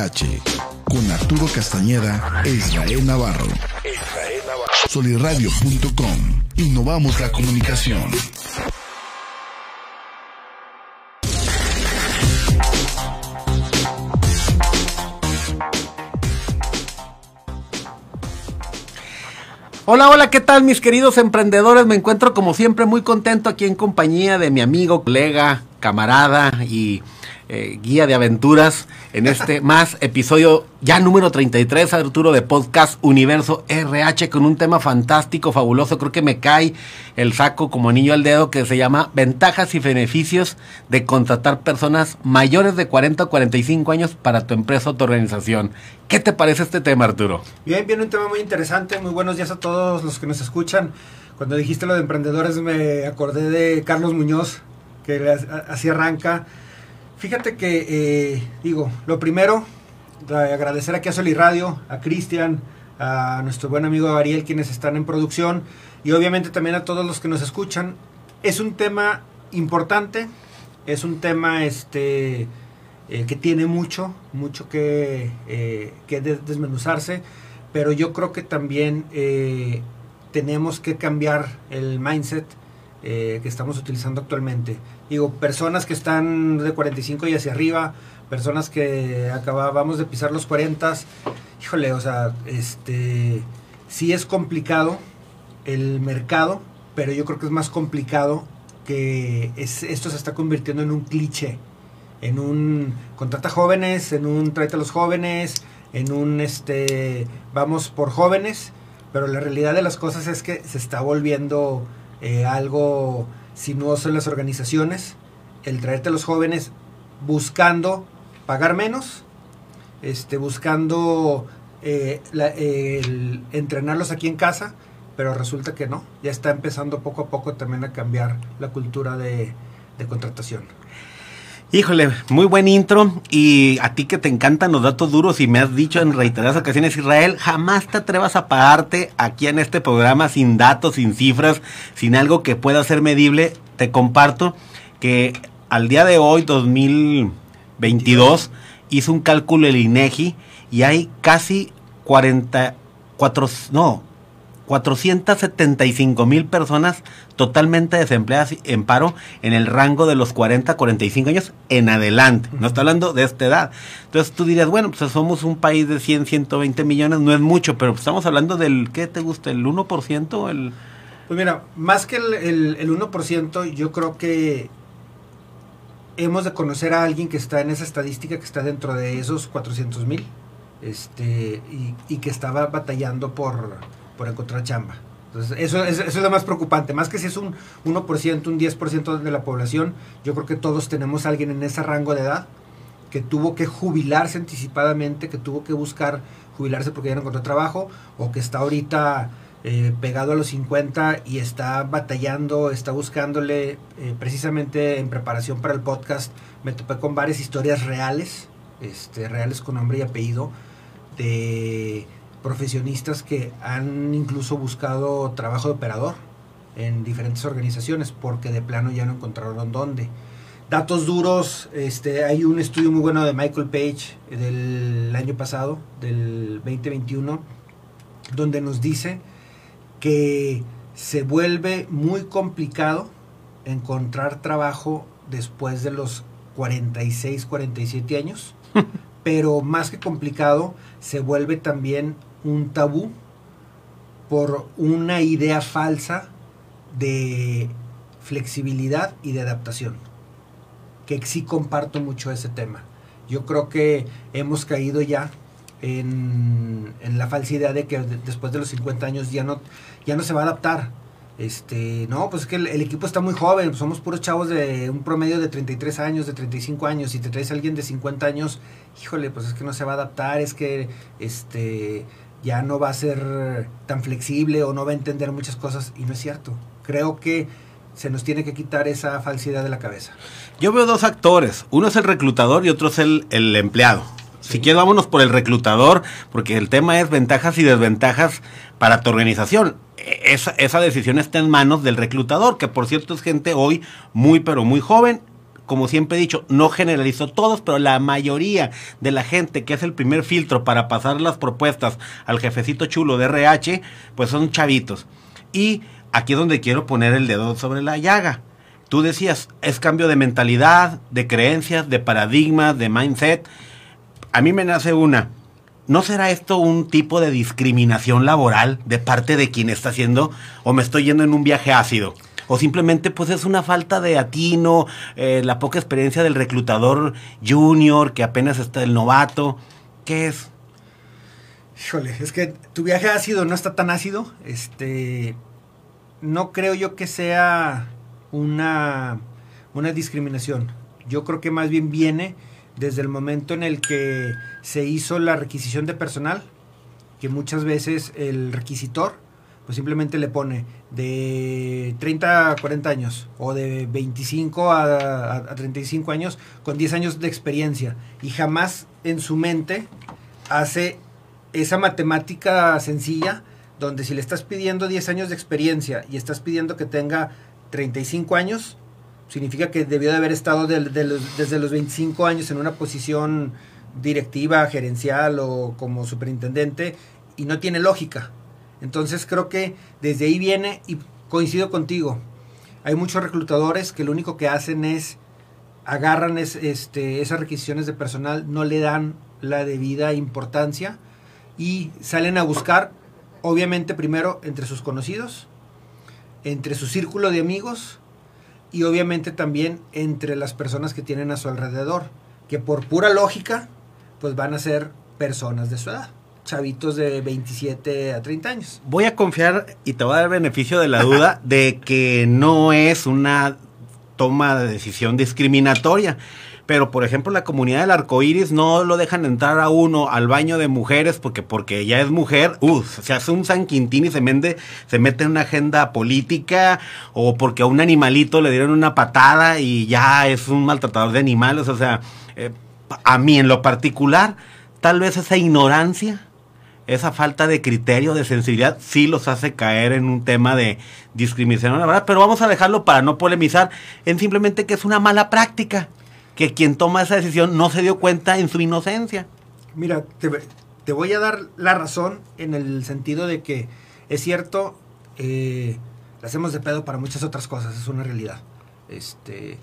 Con Arturo Castañeda e Israel Navarro. Soliradio.com. Innovamos la comunicación. Hola, hola, ¿qué tal mis queridos emprendedores? Me encuentro como siempre muy contento aquí en compañía de mi amigo, colega, camarada y eh, guía de aventuras en este más episodio ya número 33, Arturo, de Podcast Universo RH con un tema fantástico, fabuloso. Creo que me cae el saco como anillo al dedo que se llama Ventajas y beneficios de contratar personas mayores de 40 o 45 años para tu empresa o tu organización. ¿Qué te parece este tema, Arturo? Bien, bien, un tema muy interesante. Muy buenos días a todos los que nos escuchan. Cuando dijiste lo de emprendedores me acordé de Carlos Muñoz, que así arranca Fíjate que, eh, digo, lo primero, agradecer aquí a Soli Radio, a Cristian, a nuestro buen amigo Ariel, quienes están en producción, y obviamente también a todos los que nos escuchan. Es un tema importante, es un tema este, eh, que tiene mucho, mucho que, eh, que desmenuzarse, pero yo creo que también tenemos que cambiar el mindset que estamos utilizando actualmente. Digo, personas que están de 45 y hacia arriba, personas que acabamos de pisar los 40, híjole, o sea, este, sí es complicado el mercado, pero yo creo que es más complicado que esto se está convirtiendo en un cliché, en un contrata jóvenes, en un tráete a los jóvenes, en un este vamos por jóvenes, pero la realidad de las cosas es que se está volviendo eh, algo sinuoso en las organizaciones, el traerte a los jóvenes buscando pagar menos, este, buscando eh, entrenarlos aquí en casa, pero resulta que no, ya está empezando poco a poco también a cambiar la cultura de contratación. Híjole, muy buen intro y a ti que te encantan los datos duros y me has dicho en reiteradas ocasiones, Israel, jamás te atrevas a pagarte aquí en este programa sin datos, sin cifras, sin algo que pueda ser medible. Te comparto que al día de hoy, 2022, hizo un cálculo el INEGI y hay casi 44, no, 475 mil personas totalmente desempleadas en paro en el rango de los 40 a 45 años en adelante. No está hablando de esta edad. Entonces tú dirías, bueno, pues somos un país de 100, 120 millones, no es mucho, pero estamos hablando del, ¿qué te gusta? ¿El 1%? El... Pues mira, más que el, el, 1%, yo creo que hemos de conocer a alguien que está en esa estadística, que está dentro de esos 400 mil, este, y que estaba batallando por por encontrar chamba. Entonces, eso, eso, es lo más preocupante. Más que si es un 1%, un 10% de la población, yo creo que todos tenemos a alguien en ese rango de edad que tuvo que jubilarse anticipadamente, que tuvo que buscar jubilarse porque ya no encontró trabajo, o que está ahorita eh, pegado a los 50 y está batallando, está buscándole, eh, precisamente en preparación para el podcast, me topé con varias historias reales, este, reales con nombre y apellido, de profesionistas que han incluso buscado trabajo de operador en diferentes organizaciones porque de plano ya no encontraron dónde. Datos duros, este, hay un estudio muy bueno de Michael Page del año pasado, del 2021, donde nos dice que se vuelve muy complicado encontrar trabajo después de los 46, 47 años, pero más que complicado, se vuelve también un tabú por una idea falsa de flexibilidad y de adaptación, que sí comparto mucho ese tema. Yo creo que hemos caído ya en, la falsa idea de que después de los 50 años ya no, ya no se va a adaptar. Este, no, pues es que el, equipo está muy joven, somos puros chavos de un promedio de 33 años, de 35 años, si te traes a alguien de 50 años, híjole, pues es que no se va a adaptar, es que este ya no va a ser tan flexible o no va a entender muchas cosas y no es cierto. Creo que se nos tiene que quitar esa falsidad de la cabeza. Yo veo dos actores, uno es el reclutador y otro es el, empleado. Si quieres, vámonos por el reclutador, porque el tema es ventajas y desventajas para tu organización. E, esa, esa decisión está en manos del reclutador, que por cierto es gente hoy muy, pero muy joven, como siempre he dicho, no generalizo todos, pero la mayoría de la gente que es el primer filtro para pasar las propuestas al jefecito chulo de RH, pues son chavitos. Y aquí es donde quiero poner el dedo sobre la llaga. Tú decías, es cambio de mentalidad, de creencias, de paradigmas, de mindset. A mí me nace una. ¿No será esto un tipo de discriminación laboral de parte de quien está haciendo o me estoy yendo en un viaje ácido? O simplemente pues es una falta de atino, eh, la poca experiencia del reclutador junior que apenas está el novato. ¿Qué es? Híjole, es que tu viaje ácido no está tan ácido. Este, no creo yo que sea una, una discriminación. Yo creo que más bien viene desde el momento en el que se hizo la requisición de personal, que muchas veces el requisitor pues simplemente le pone de 30 a 40 años o de 25 a, a 35 años con 10 años de experiencia y jamás en su mente hace esa matemática sencilla donde si le estás pidiendo 10 años de experiencia y estás pidiendo que tenga 35 años, significa que debió de haber estado desde los 25 años en una posición directiva, gerencial o como superintendente y no tiene lógica. Entonces creo que desde ahí viene y coincido contigo. Hay muchos reclutadores que lo único que hacen es agarran este, esas requisiciones de personal, no le dan la debida importancia y salen a buscar, obviamente primero entre sus conocidos, entre su círculo de amigos y obviamente también entre las personas que tienen a su alrededor, que por pura lógica, pues van a ser personas de su edad, chavitos de 27 a 30 años. Voy a confiar y te voy a dar beneficio de la duda de que no es una toma de decisión discriminatoria. Pero, por ejemplo, la comunidad del arco iris no lo dejan entrar a uno al baño de mujeres porque, porque ella es mujer. Uh, se hace un San Quintín y se, mende, se mete en una agenda política. O porque a un animalito le dieron una patada y ya es un maltratador de animales. O sea, eh, a mí en lo particular, tal vez esa ignorancia esa falta de criterio, de sensibilidad, sí los hace caer en un tema de discriminación, la verdad, pero vamos a dejarlo para no polemizar en simplemente que es una mala práctica que quien toma esa decisión no se dio cuenta en su inocencia. Mira, te, voy a dar la razón en el sentido de que es cierto, eh, la hacemos de pedo para muchas otras cosas, es una realidad. Este,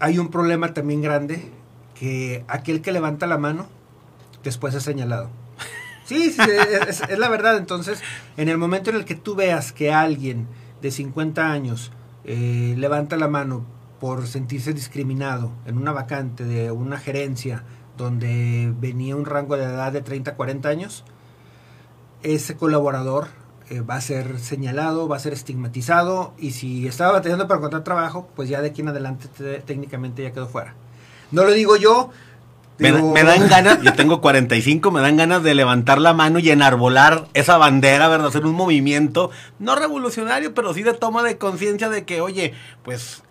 hay un problema también grande que aquel que levanta la mano después es señalado. Sí, es, es, la verdad. Entonces, en el momento en el que tú veas que alguien de 50 años eh, levanta la mano por sentirse discriminado en una vacante de una gerencia donde venía un rango de edad de 30 a 40 años, ese colaborador eh, va a ser señalado, va a ser estigmatizado y si estaba batallando para encontrar trabajo, pues ya de aquí en adelante técnicamente ya quedó fuera. No lo digo yo. Me, me, dan ganas, yo tengo 45, me dan ganas de levantar la mano y enarbolar esa bandera, ¿verdad? Hacer un movimiento, no revolucionario, pero sí de toma de conciencia de que, oye, pues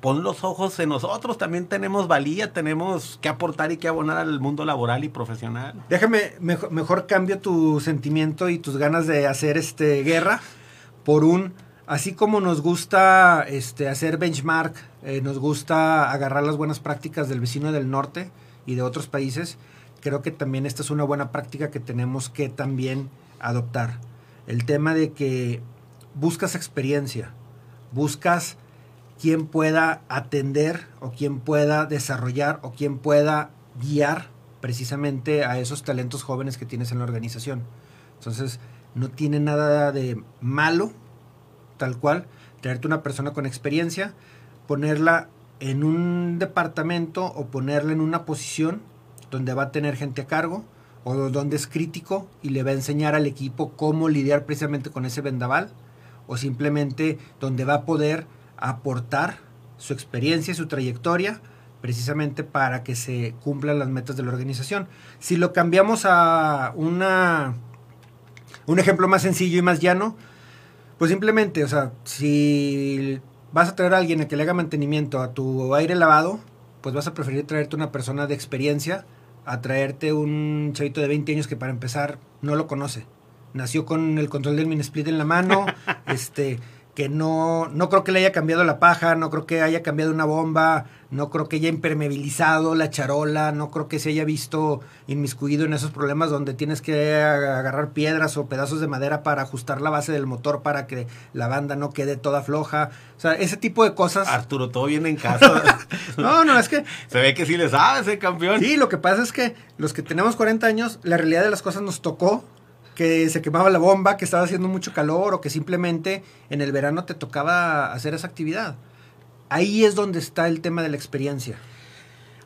pon los ojos en nosotros, también tenemos valía, tenemos que aportar y que abonar al mundo laboral y profesional. Déjame, mejor, cambio tu sentimiento y tus ganas de hacer este guerra por un, así como nos gusta este, hacer benchmark, eh, nos gusta agarrar las buenas prácticas del vecino del norte y de otros países, creo que también esta es una buena práctica que tenemos que también adoptar. El tema de que buscas experiencia, buscas quien pueda atender o quien pueda desarrollar o quien pueda guiar precisamente a esos talentos jóvenes que tienes en la organización. Entonces, no tiene nada de malo, tal cual, traerte una persona con experiencia, ponerla en un departamento o ponerla en una posición donde va a tener gente a cargo o donde es crítico y le va a enseñar al equipo cómo lidiar precisamente con ese vendaval o simplemente donde va a poder aportar su experiencia su trayectoria precisamente para que se cumplan las metas de la organización. Si lo cambiamos a una, un ejemplo más sencillo y más llano, pues simplemente, o sea, si vas a traer a alguien a que le haga mantenimiento a tu aire lavado, pues vas a preferir traerte una persona de experiencia a traerte un chavito de 20 años que para empezar no lo conoce. Nació con el control del mini split en la mano, este que no, no creo que le haya cambiado la paja, no creo que haya cambiado una bomba, no creo que haya impermeabilizado la charola, no creo que se haya visto inmiscuido en esos problemas donde tienes que agarrar piedras o pedazos de madera para ajustar la base del motor para que la banda no quede toda floja. O sea, ese tipo de cosas. Arturo, todo viene en casa. no, no, es que. Se ve que sí le sabes, eh, campeón. Sí, lo que pasa es que los que tenemos 40 años, la realidad de las cosas nos tocó que se quemaba la bomba, que estaba haciendo mucho calor o que simplemente en el verano te tocaba hacer esa actividad. Ahí es donde está el tema de la experiencia.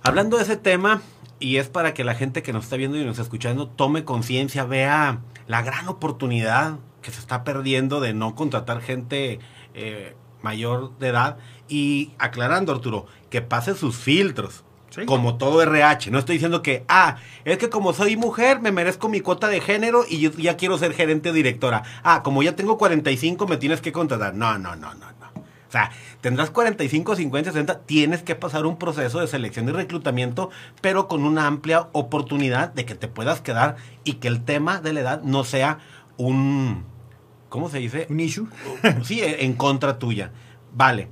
Hablando de ese tema, y es para que la gente que nos está viendo y nos está escuchando tome conciencia, vea la gran oportunidad que se está perdiendo de no contratar gente eh, mayor de edad y aclarando Arturo, que pase sus filtros como todo RH. No estoy diciendo que, ah, es que como soy mujer, me merezco mi cuota de género y yo ya quiero ser gerente o directora. Ah, como ya tengo 45, me tienes que contratar. No, no, no, no, no. O sea, tendrás 45, 50, 60, tienes que pasar un proceso de selección y reclutamiento, pero con una amplia oportunidad de que te puedas quedar y que el tema de la edad no sea un, ¿cómo se dice? Un issue. Sí, en contra tuya. Vale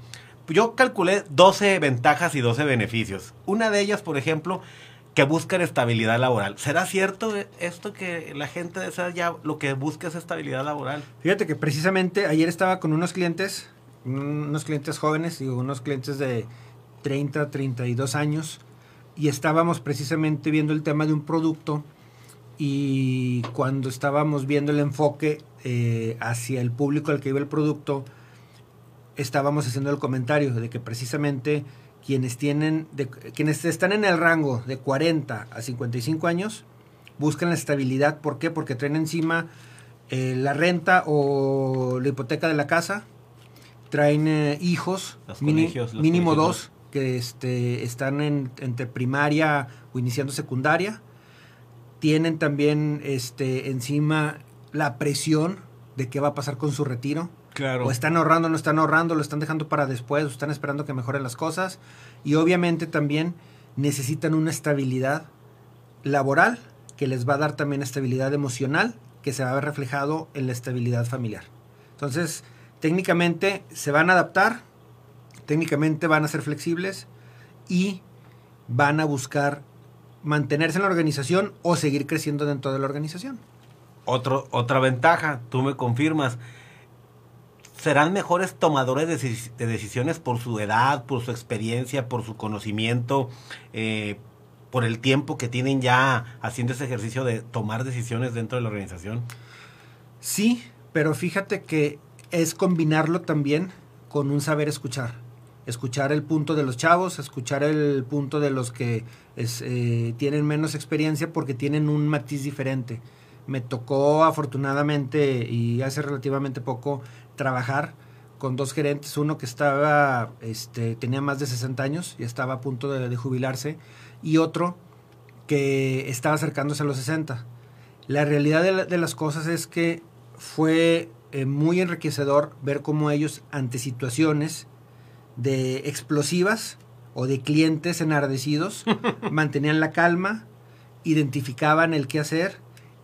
yo calculé 12 ventajas y 12 beneficios. Una de ellas, por ejemplo, que buscan estabilidad laboral. ¿Será cierto esto que la gente de ya lo que busca es estabilidad laboral? Fíjate que precisamente ayer estaba con unos clientes, unos clientes jóvenes, digo, unos clientes de 30, 32 años, y estábamos precisamente viendo el tema de un producto y cuando estábamos viendo el enfoque eh, hacia el público al que iba el producto, estábamos haciendo el comentario de que precisamente quienes tienen de, quienes están en el rango de 40 a 55 años buscan la estabilidad, ¿por qué? Porque traen encima eh, la renta o la hipoteca de la casa, traen eh, hijos, mínimo dos que este, están en, entre primaria o iniciando secundaria, tienen también este, encima la presión de qué va a pasar con su retiro, Claro. O están ahorrando, no están ahorrando, lo están dejando para después, o están esperando que mejoren las cosas. Y obviamente también necesitan una estabilidad laboral que les va a dar también estabilidad emocional que se va a ver reflejado en la estabilidad familiar. Entonces, técnicamente se van a adaptar, técnicamente van a ser flexibles y van a buscar mantenerse en la organización o seguir creciendo dentro de la organización. Otro, otra ventaja, tú me confirmas, serán mejores tomadores de, decisiones por su edad, por su experiencia, por su conocimiento, eh, por el tiempo que tienen ya haciendo ese ejercicio de tomar decisiones dentro de la organización. Sí, pero fíjate que es combinarlo también con un saber escuchar. Escuchar el punto de los chavos, escuchar el punto de los que eh, tienen menos experiencia porque tienen un matiz diferente. Me tocó afortunadamente y hace relativamente poco trabajar con dos gerentes, uno que estaba, este, tenía más de 60 años y estaba a punto de, jubilarse, y otro que estaba acercándose a los 60. La realidad de, las cosas es que fue eh, muy enriquecedor ver cómo ellos, ante situaciones de explosivas o de clientes enardecidos, mantenían la calma, identificaban el qué hacer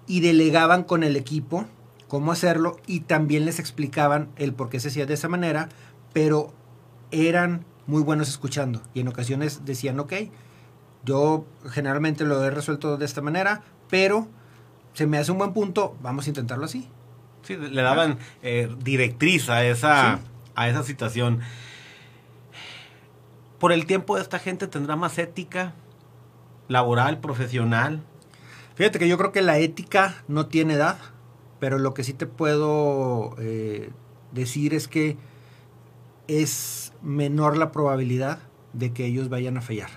y delegaban con el equipo cómo hacerlo y también les explicaban el por qué se hacía de esa manera, pero eran muy buenos escuchando y en ocasiones decían, ok, yo generalmente lo he resuelto de esta manera, pero se me hace un buen punto, vamos a intentarlo así. Sí, le daban eh, directriz a esa, a esa situación. Por el tiempo de esta gente tendrá más ética laboral, profesional. Fíjate que yo creo que la ética no tiene edad pero lo que sí te puedo eh, decir es que es menor la probabilidad de que ellos vayan a fallar.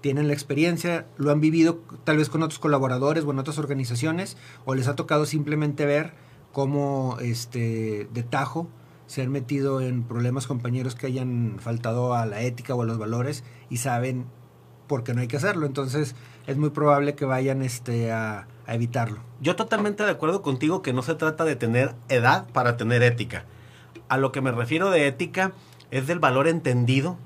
Tienen la experiencia, lo han vivido tal vez con otros colaboradores o en otras organizaciones, o les ha tocado simplemente ver cómo este, de tajo se han metido en problemas compañeros que hayan faltado a la ética o a los valores y saben por qué no hay que hacerlo. Entonces es muy probable que vayan este, a, evitarlo. Yo totalmente de acuerdo contigo que no se trata de tener edad para tener ética. A lo que me refiero de ética es del valor entendido,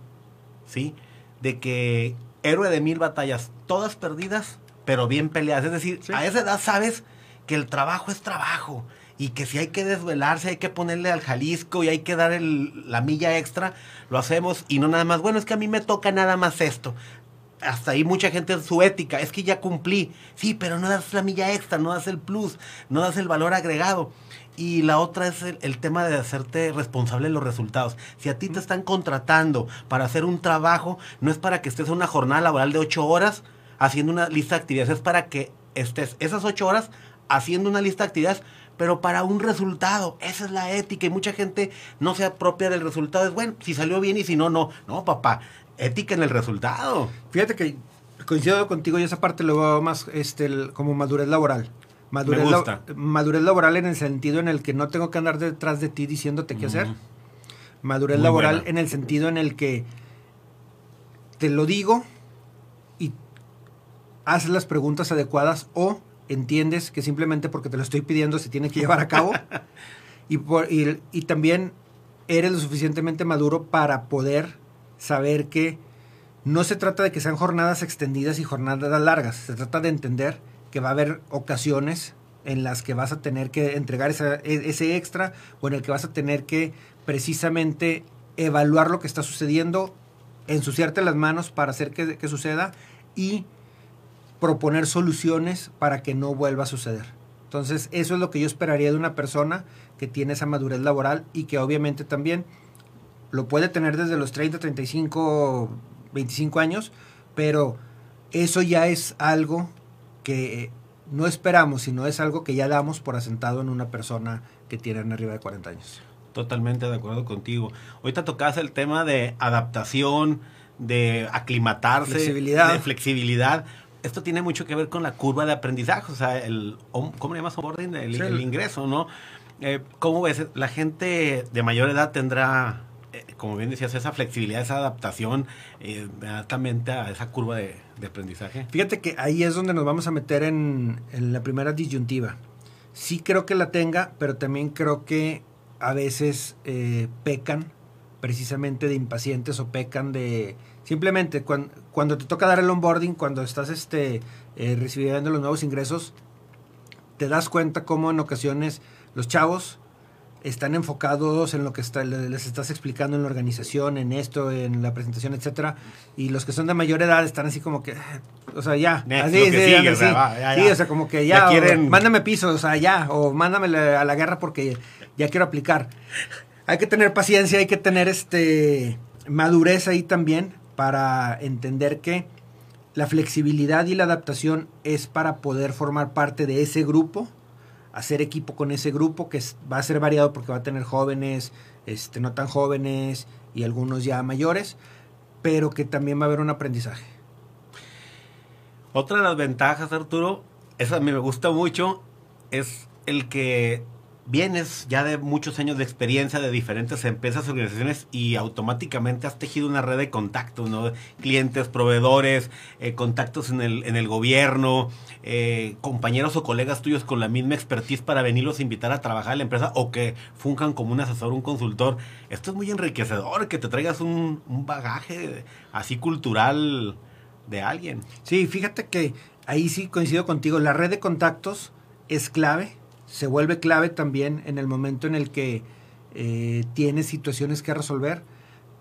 ¿sí? De que héroe de mil batallas, todas perdidas, pero bien peleadas. Es decir, a esa edad sabes que el trabajo es trabajo y que si hay que desvelarse, hay que ponerle al Jalisco y hay que dar el, la milla extra, lo hacemos y no nada más, bueno, es que a mí me toca nada más esto. Hasta ahí mucha gente su ética, es que ya cumplí, sí, pero no das la milla extra, no das el plus, no das el valor agregado. Y la otra es el, el, tema de hacerte responsable de los resultados. Si a ti te están contratando para hacer un trabajo, no es para que estés en una jornada laboral de ocho horas haciendo una lista de actividades, es para que estés esas ocho horas haciendo una lista de actividades, pero para un resultado. Esa es la ética y mucha gente no se apropia del resultado. Es bueno, si salió bien y si no, no. No, papá, ética en el resultado. Fíjate que coincido contigo y esa parte lo veo más este, como madurez laboral. Madurez, Me gusta. La, madurez laboral en el sentido en el que no tengo que andar detrás de ti diciéndote qué hacer. Madurez Muy laboral buena. en el sentido en el que te lo digo y haces las preguntas adecuadas o entiendes que simplemente porque te lo estoy pidiendo se tiene que llevar a cabo. y, por, y, y también eres lo suficientemente maduro para poder saber que no se trata de que sean jornadas extendidas y jornadas largas, se trata de entender que va a haber ocasiones en las que vas a tener que entregar e- ese extra o en el que vas a tener que precisamente evaluar lo que está sucediendo, ensuciarte las manos para hacer que, que suceda y proponer soluciones para que no vuelva a suceder. Entonces, eso es lo que yo esperaría de una persona que tiene esa madurez laboral y que obviamente también lo puede tener desde los 30, 35, 25 años, pero eso ya es algo que no esperamos, sino es algo que ya damos por asentado en una persona que tiene arriba de 40 años. Totalmente de acuerdo contigo. Ahorita tocas el tema de adaptación, de aclimatarse, Flexibilidad. de flexibilidad. Esto tiene mucho que ver con la curva de aprendizaje, o sea, el, ¿cómo le llamas onboarding? El, Sí, el ingreso, ¿no? Eh, ¿Cómo ves? La gente de mayor edad tendrá, eh, como bien decías, esa flexibilidad, esa adaptación eh, a esa curva de, de aprendizaje. Fíjate que ahí es donde nos vamos a meter en, en la primera disyuntiva. Sí creo que la tenga, pero también creo que a veces eh, pecan precisamente de impacientes o pecan de... Simplemente cuan- cuando, te toca dar el onboarding, cuando estás este, eh, recibiendo los nuevos ingresos, te das cuenta cómo en ocasiones los chavos están enfocados en lo que está, le- les estás explicando en la organización, en esto, en la presentación, etcétera, y los que son de mayor edad están así como que, o sea, ya, Next, así, sí, sigue, o sea, sí. va, ya, Sí, ya. o sea, como que Ya ya, o quieren- mándame piso, o sea, ya, o mándame a la guerra porque ya quiero aplicar. Hay que tener paciencia, hay que tener este madurez ahí también para entender que la flexibilidad y la adaptación es para poder formar parte de ese grupo, hacer equipo con ese grupo que va a ser variado porque va a tener jóvenes, este, no tan jóvenes y algunos ya mayores, pero que también va a haber un aprendizaje. Otra de las ventajas, Arturo, esa a mí me gusta mucho, es el que vienes ya de muchos años de experiencia de diferentes empresas, organizaciones y automáticamente has tejido una red de contactos, ¿no? Clientes, proveedores, eh, contactos en el, en el gobierno, eh, compañeros o colegas tuyos con la misma expertise para venirlos a invitar a trabajar en la empresa o que funjan como un asesor, un consultor. Esto es muy enriquecedor, que te traigas un, un bagaje así cultural de alguien. Sí, fíjate que ahí sí coincido contigo. La red de contactos es clave, se vuelve clave también en el momento en el que eh, tienes situaciones que resolver.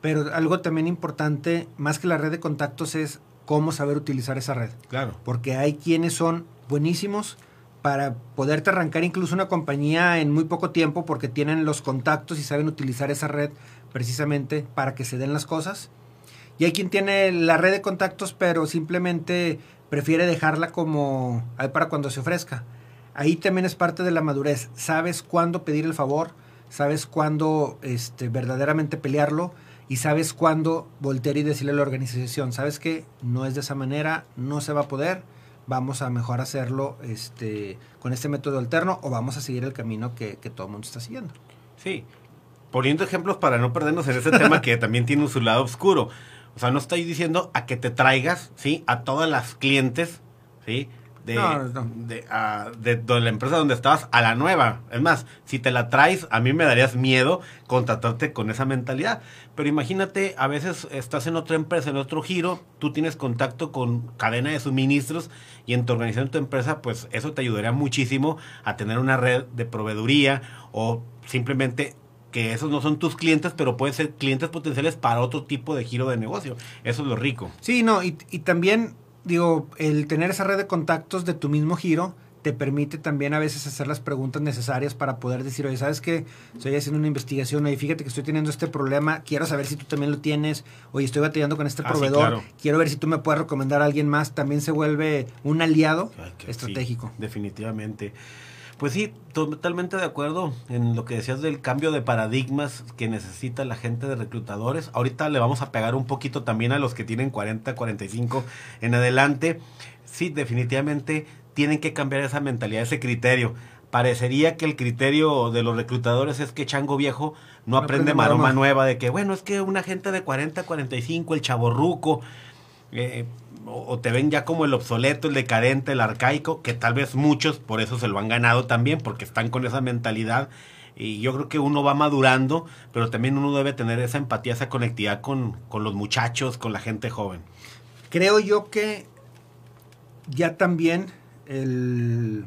Pero algo también importante, más que la red de contactos, es cómo saber utilizar esa red. Claro. Porque hay quienes son buenísimos para poderte arrancar incluso una compañía en muy poco tiempo porque tienen los contactos y saben utilizar esa red precisamente para que se den las cosas. Y hay quien tiene la red de contactos pero simplemente prefiere dejarla como ahí para cuando se ofrezca. Ahí también es parte de la madurez. Sabes cuándo pedir el favor, sabes cuándo este, verdaderamente pelearlo y sabes cuándo voltear y decirle a la organización, sabes que no es de esa manera, no se va a poder, vamos a mejor hacerlo este, con este método alterno o vamos a seguir el camino que, todo el mundo está siguiendo. Sí. Poniendo ejemplos para no perdernos en ese tema que también tiene su lado oscuro. O sea, no estoy diciendo a que te traigas, ¿sí? A todas las clientes, ¿sí? De, De, de, la empresa donde estabas a la nueva. Es más, si te la traes, a mí me darías miedo contratarte con esa mentalidad. Pero imagínate, a veces estás en otra empresa, en otro giro, tú tienes contacto con cadena de suministros y en tu organización, tu empresa, pues eso te ayudaría muchísimo a tener una red de proveeduría o simplemente que esos no son tus clientes, pero pueden ser clientes potenciales para otro tipo de giro de negocio. Eso es lo rico. Sí, no, y, y también, digo, el tener esa red de contactos de tu mismo giro te permite también a veces hacer las preguntas necesarias para poder decir, oye, ¿sabes qué? Estoy haciendo una investigación, oye, fíjate que estoy teniendo este problema, quiero saber si tú también lo tienes, oye, estoy batallando con este ah, proveedor, quiero ver si tú me puedes recomendar a alguien más, también se vuelve un aliado estratégico. definitivamente. Pues sí, totalmente de acuerdo en lo que decías del cambio de paradigmas que necesita la gente de reclutadores. Ahorita le vamos a pegar un poquito también a los que tienen 40, 45 en adelante. Sí, definitivamente tienen que cambiar esa mentalidad, ese criterio. Parecería que el criterio de los reclutadores es que Chango Viejo no, aprende, maroma, nueva, de que, bueno, es que una gente de 40, 45, el chaborruco, eh, o, te ven ya como el obsoleto, el decadente, el arcaico, que tal vez muchos por eso se lo han ganado también, porque están con esa mentalidad. Y yo creo que uno va madurando, pero también uno debe tener esa empatía, esa conectividad con, con los muchachos, con la gente joven. Creo yo que ya también el,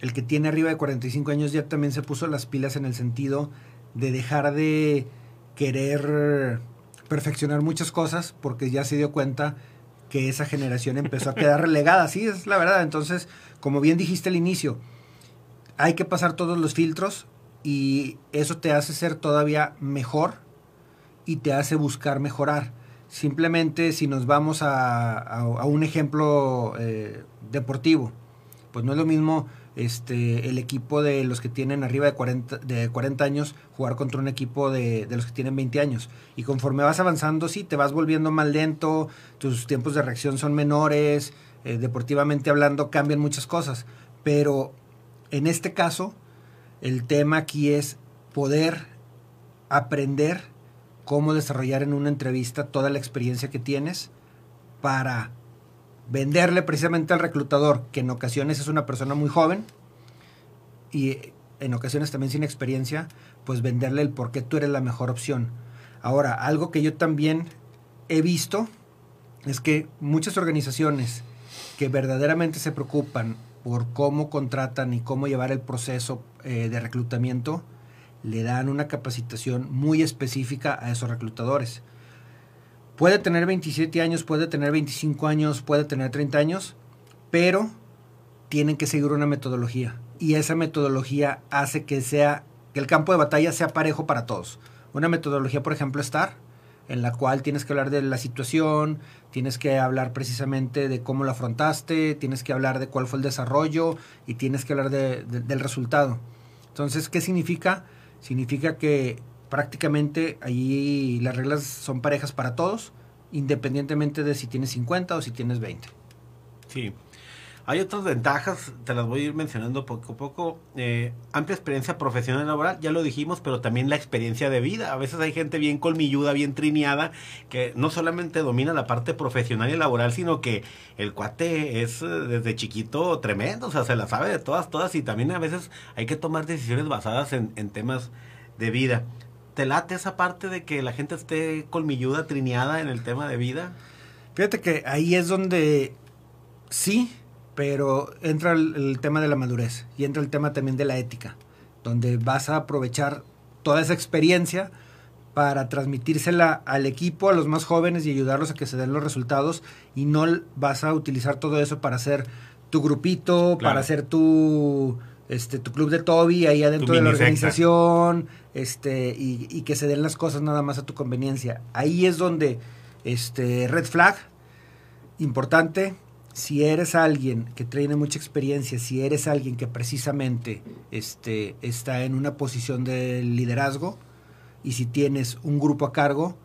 el que tiene arriba de 45 años ya también se puso las pilas en el sentido de dejar de querer perfeccionar muchas cosas porque ya se dio cuenta que esa generación empezó a quedar relegada, sí, es la verdad. Entonces, como bien dijiste al inicio, hay que pasar todos los filtros y eso te hace ser todavía mejor y te hace buscar mejorar. Simplemente si nos vamos a, un ejemplo eh, deportivo, pues no es lo mismo este, el equipo de los que tienen arriba de 40, de 40 años jugar contra un equipo de, los que tienen 20 años. Y conforme vas avanzando, sí, te vas volviendo más lento, tus tiempos de reacción son menores, eh, deportivamente hablando cambian muchas cosas. Pero en este caso, el tema aquí es poder aprender cómo desarrollar en una entrevista toda la experiencia que tienes para venderle precisamente al reclutador, que en ocasiones es una persona muy joven y en ocasiones también sin experiencia, pues venderle el por qué tú eres la mejor opción. Ahora, algo que yo también he visto es que muchas organizaciones que verdaderamente se preocupan por cómo contratan y cómo llevar el proceso eh, de reclutamiento, le dan una capacitación muy específica a esos reclutadores. Puede tener 27 años, puede tener 25 años, puede tener 30 años, pero tienen que seguir una metodología. Y esa metodología hace que sea que el campo de batalla sea parejo para todos. Una metodología, por ejemplo, STAR, en la cual tienes que hablar de la situación, tienes que hablar precisamente de cómo lo afrontaste, tienes que hablar de cuál fue el desarrollo y tienes que hablar del resultado. Entonces, ¿qué significa? Significa que prácticamente ahí las reglas son parejas para todos, independientemente de si tienes 50 o si tienes 20. Sí. Hay otras ventajas, te las voy a ir mencionando poco a poco. Eh, amplia experiencia profesional y laboral, ya lo dijimos, pero también la experiencia de vida. A veces hay gente bien colmilluda, bien trineada, que no solamente domina la parte profesional y laboral, sino que el cuate es eh, desde chiquito tremendo, o sea, se la sabe de todas, todas, y también a veces hay que tomar decisiones basadas en, en temas de vida. ¿Te late esa parte de que la gente esté colmilluda, trineada en el tema de vida? Fíjate que ahí es donde sí, pero entra el, tema de la madurez y entra el tema también de la ética, donde vas a aprovechar toda esa experiencia para transmitírsela al equipo, a los más jóvenes y ayudarlos a que se den los resultados y no vas a utilizar todo eso para hacer tu grupito, para hacer tu este, tu club de Toby ahí adentro de la organización, este, y, que se den las cosas nada más a tu conveniencia. Ahí es donde, este, red flag, importante, si eres alguien que tiene mucha experiencia, si eres alguien que precisamente este, está en una posición de liderazgo, y si tienes un grupo a cargo,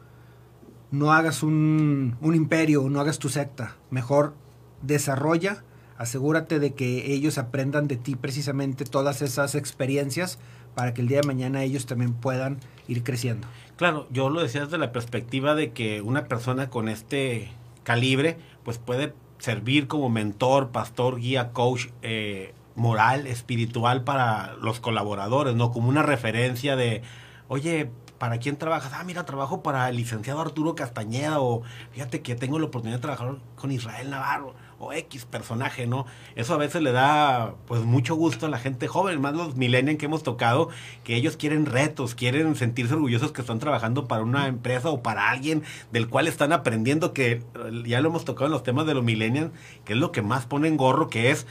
no hagas un, un imperio, no hagas tu secta, mejor desarrolla asegúrate de que ellos aprendan de ti precisamente todas esas experiencias para que el día de mañana ellos también puedan ir creciendo. Claro, yo lo decía desde la perspectiva de que una persona con este calibre pues puede servir como mentor, pastor, guía, coach eh, moral, espiritual para los colaboradores, ¿no? Como una referencia de, oye, ¿para quién trabajas? Ah, mira, trabajo para el licenciado Arturo Castañeda o fíjate que tengo la oportunidad de trabajar con Israel Navarro o X personaje, ¿no? Eso a veces le da pues mucho gusto a la gente joven, más los millennials que hemos tocado, que ellos quieren retos, quieren sentirse orgullosos que están trabajando para una empresa o para alguien del cual están aprendiendo, que ya lo hemos tocado en los temas de los millennials, que es lo que más pone en gorro, que es,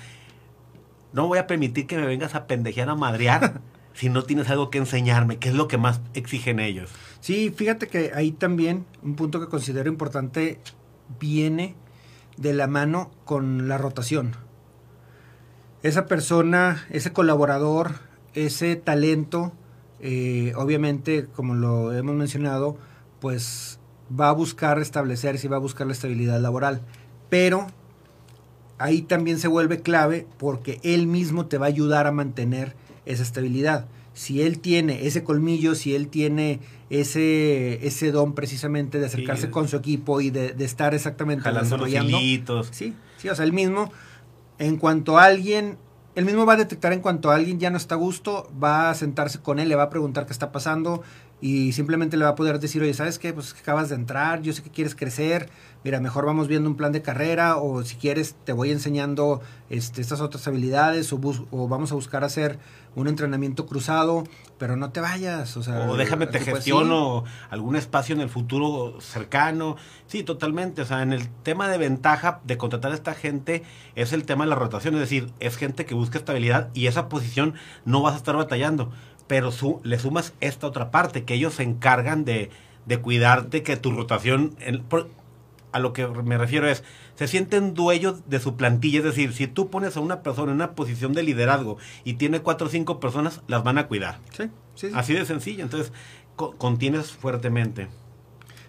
no voy a permitir que me vengas a pendejear a madrear. si no tienes algo que enseñarme? ¿Qué es lo que más exigen ellos? Sí, fíjate que ahí también un punto que considero importante viene de la mano con la rotación. Esa persona, ese colaborador, ese talento, eh, obviamente, como lo hemos mencionado, pues va a buscar establecerse y va a buscar la estabilidad laboral. Pero ahí también se vuelve clave porque él mismo te va a ayudar a mantener esa estabilidad. Si él tiene ese colmillo, si él tiene ese, ese don precisamente de acercarse con su equipo y de, estar exactamente desarrollando. Sí, sí, o sea, él mismo, en cuanto a alguien, él mismo va a detectar en cuanto a alguien ya no está a gusto, va a sentarse con él, le va a preguntar qué está pasando y simplemente le va a poder decir, oye, ¿sabes qué? Pues acabas de entrar, yo sé que quieres crecer, mira, mejor vamos viendo un plan de carrera o si quieres te voy enseñando este, estas otras habilidades o, o, vamos a buscar hacer un entrenamiento cruzado, pero no te vayas. O, sea, o déjame te gestiono algún espacio en el futuro cercano. Sí, totalmente. O sea, en el tema de ventaja de contratar a esta gente es el tema de la rotación, es decir, es gente que busca estabilidad y esa posición no vas a estar batallando, pero su, le sumas esta otra parte, que ellos se encargan de, de cuidarte, que tu rotación a lo que me refiero es, se sienten dueños de su plantilla, es decir, si tú pones a una persona en una posición de liderazgo y tiene cuatro o cinco personas, las van a cuidar. Sí, sí. Así de sencillo, entonces contienes fuertemente.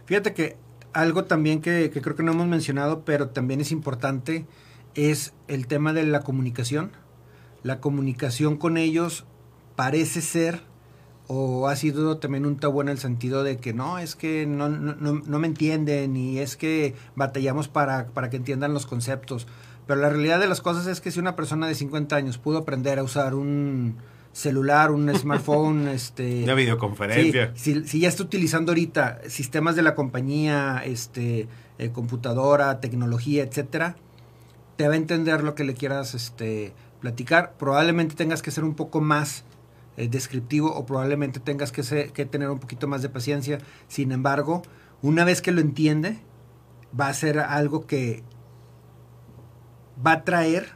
Fíjate que algo también que, que creo que no hemos mencionado, pero también es importante, es el tema de la comunicación. La comunicación con ellos parece ser o ha sido también un tabú en el sentido de que no, es que no, no, no me entienden y es que batallamos para, para que entiendan los conceptos. Pero la realidad de las cosas es que si una persona de 50 años pudo aprender a usar un celular, un smartphone, este... Una videoconferencia. si, si, ya está utilizando ahorita sistemas de la compañía, este, eh, computadora, tecnología, etcétera, te va a entender lo que le quieras este, platicar. Probablemente tengas que ser un poco más eh, descriptivo o probablemente tengas que, que tener un poquito más de paciencia. Sin embargo, una vez que lo entiende, va a ser algo que va a traer,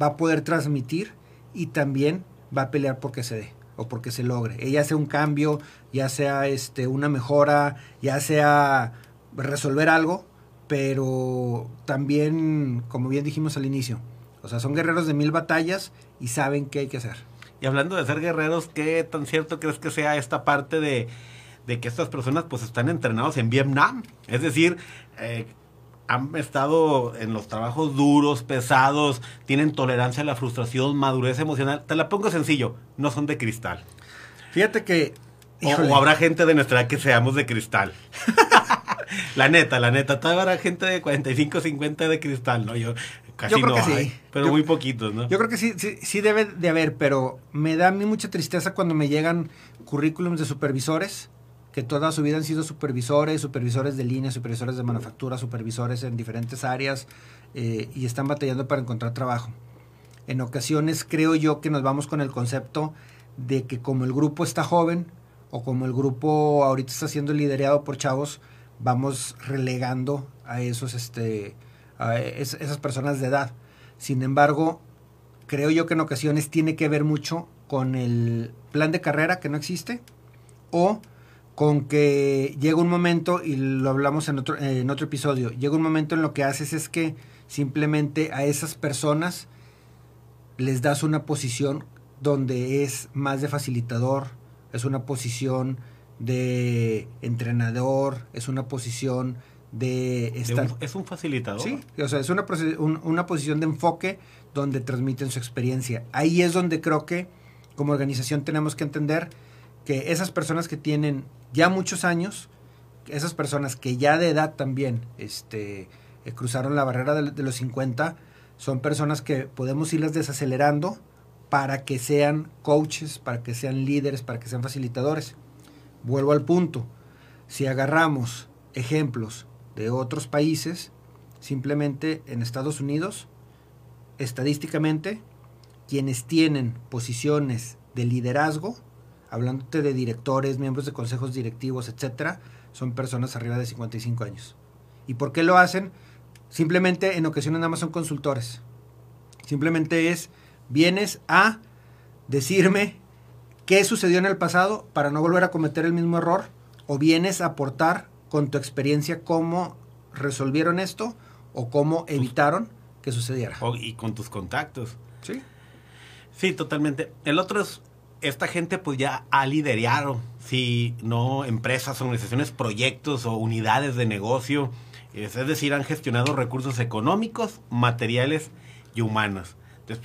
va a poder transmitir y también va a pelear porque se dé o porque se logre. Ya sea un cambio, ya sea este, una mejora, ya sea resolver algo, pero también, como bien dijimos al inicio, o sea, son guerreros de mil batallas y saben qué hay que hacer. Y hablando de ser guerreros, ¿qué tan cierto crees que sea esta parte de, que estas personas pues están entrenados en Vietnam? Es decir, eh, han estado en los trabajos duros, pesados, tienen tolerancia a la frustración, madurez emocional. Te la pongo sencillo, no son de cristal. Fíjate que... O, habrá gente de nuestra edad que seamos de cristal. la neta, la neta. Todavía habrá gente de 45, 50 de cristal, ¿no? Yo, Casi yo creo que sí. Pero muy poquitos, ¿no? Yo creo que sí, sí, sí, debe de haber, pero me da a mí mucha tristeza cuando me llegan currículums de supervisores que toda su vida han sido supervisores, supervisores de línea, supervisores de manufactura, supervisores en diferentes áreas eh, y están batallando para encontrar trabajo. En ocasiones creo yo que nos vamos con el concepto de que como el grupo está joven o como el grupo ahorita está siendo liderado por chavos, vamos relegando a esos este, esas personas de edad. Sin embargo, creo yo que en ocasiones tiene que ver mucho con el plan de carrera que no existe o con que llega un momento, y lo hablamos en otro, en otro episodio, llega un momento en lo que haces es que simplemente a esas personas les das una posición donde es más de facilitador, es una posición de entrenador, es una posición de estar... es un facilitador. Sí, o sea, es una, una posición de enfoque donde transmiten su experiencia. Ahí es donde creo que como organización tenemos que entender que esas personas que tienen ya muchos años, esas personas que ya de edad también este, eh, cruzaron la barrera de, de los 50, son personas que podemos irlas desacelerando para que sean coaches, para que sean líderes, para que sean facilitadores. Vuelvo al punto. Si agarramos ejemplos de otros países, simplemente en Estados Unidos, estadísticamente, quienes tienen posiciones de liderazgo, hablándote de directores, miembros de consejos directivos, etcétera, son personas arriba de 55 años. ¿Y por qué lo hacen? Simplemente en ocasiones nada más son consultores. Simplemente es, vienes a decirme qué sucedió en el pasado para no volver a cometer el mismo error, o vienes a aportar con tu experiencia cómo resolvieron esto o cómo evitaron que sucediera. y con tus contactos. Sí. Sí, totalmente. El otro es, esta gente pues ya ha liderado, si no empresas, organizaciones, proyectos o unidades de negocio, es, es decir, han gestionado recursos económicos, materiales y humanos.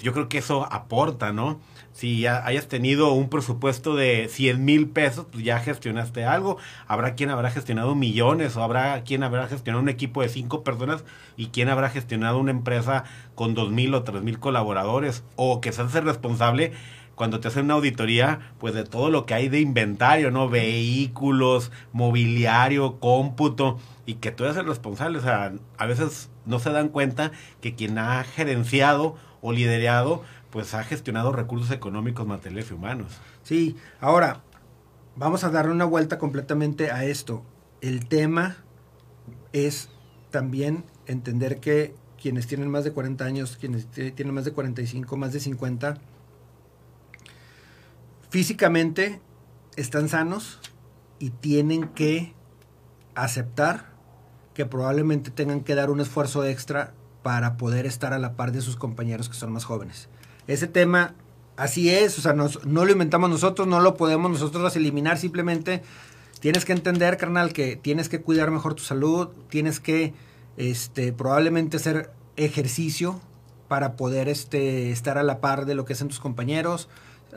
Yo creo que eso aporta, ¿no? Si ya hayas tenido un presupuesto de 100 mil pesos, pues ya gestionaste algo. Habrá quien habrá gestionado millones, o habrá quien habrá gestionado un equipo de cinco personas y quien habrá gestionado una empresa con dos mil o tres mil colaboradores, o que se hace responsable cuando te hacen una auditoría, pues de todo lo que hay de inventario, ¿no? Vehículos, mobiliario, cómputo, y que tú eres el responsable. O sea, a veces no se dan cuenta que quien ha gerenciado o liderado, pues ha gestionado recursos económicos, materiales y humanos. Sí, ahora vamos a darle una vuelta completamente a esto. El tema es también entender que quienes tienen más de 40 años, quienes tienen más de 45, más de 50, físicamente están sanos y tienen que aceptar que probablemente tengan que dar un esfuerzo extra para poder estar a la par de sus compañeros que son más jóvenes. Ese tema, así es, o sea, no lo inventamos nosotros, no lo podemos nosotros eliminar, simplemente tienes que entender, carnal, que tienes que cuidar mejor tu salud, tienes que este, probablemente hacer ejercicio para poder este, estar a la par de lo que hacen tus compañeros,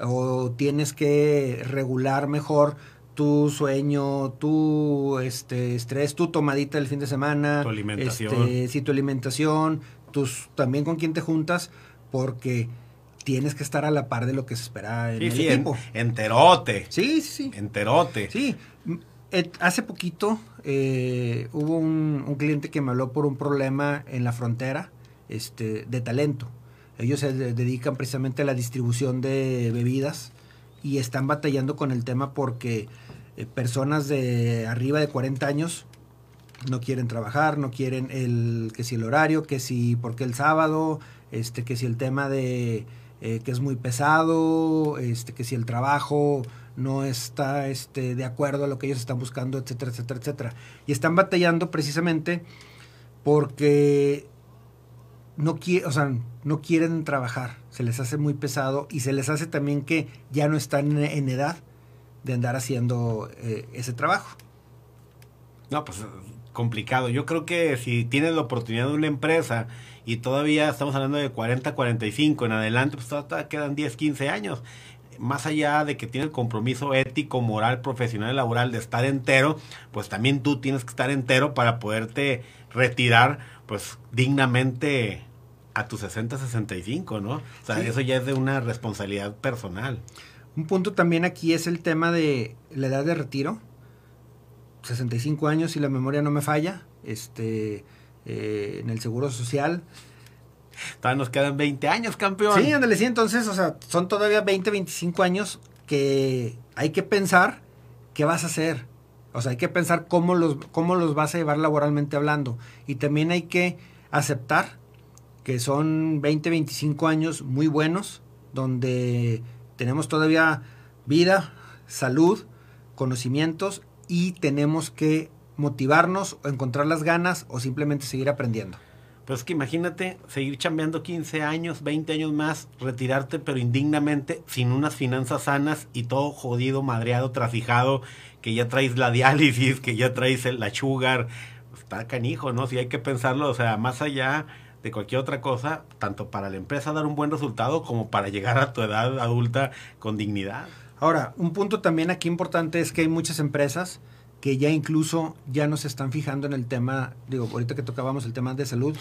o tienes que regular mejor tu sueño, tu este, estrés, tu tomadita del fin de semana, tu alimentación, este, sí, tu alimentación, tus, también con quién te juntas, porque tienes que estar a la par de lo que se espera en sí, el sí, equipo. enterote. Sí, sí, sí. Enterote. Sí. hace poquito eh, hubo un, un, cliente que me habló por un problema en la frontera este, de talento. Ellos se dedican precisamente a la distribución de bebidas y están batallando con el tema porque eh, personas de arriba de 40 años no quieren trabajar, no quieren el que si el horario, que si porque el sábado, este que si el tema de eh, que es muy pesado, este que si el trabajo no está este de acuerdo a lo que ellos están buscando, etcétera, etcétera, etcétera. Y están batallando precisamente porque no o sea, no quieren trabajar, se les hace muy pesado y se les hace también que ya no están en edad de andar haciendo eh, ese trabajo. No, pues complicado. Yo creo que si tienes la oportunidad de una empresa y todavía estamos hablando de 40, 45 en adelante, pues todavía quedan 10, 15 años. Más allá de que tienes compromiso ético, moral, profesional, laboral de estar entero, pues también tú tienes que estar entero para poderte retirar pues dignamente a tus 60, 65, ¿no? O sea, sí. eso ya es de una responsabilidad personal. Un punto también aquí es el tema de la edad de retiro. 65 años, si la memoria no me falla, este, eh, en el Seguro Social. Todavía nos quedan 20 años, campeón. Sí, ándale, sí, entonces, o sea, son todavía 20, 25 años que hay que pensar qué vas a hacer. O sea, hay que pensar cómo los, cómo los vas a llevar laboralmente hablando. Y también hay que aceptar que son 20, 25 años muy buenos, donde tenemos todavía vida, salud, conocimientos y tenemos que motivarnos o encontrar las ganas o simplemente seguir aprendiendo. Pues que imagínate seguir chambeando 15 años, 20 años más, retirarte pero indignamente, sin unas finanzas sanas y todo jodido, madreado, trafijado, que ya traes la diálisis, que ya traes el, la sugar. Está canijo, ¿no? Si hay que pensarlo, o sea, más allá de cualquier otra cosa, tanto para la empresa dar un buen resultado como para llegar a tu edad adulta con dignidad. Ahora, un punto también aquí importante es que hay muchas empresas que ya incluso ya no se están fijando en el tema, digo, ahorita que tocábamos el tema de salud,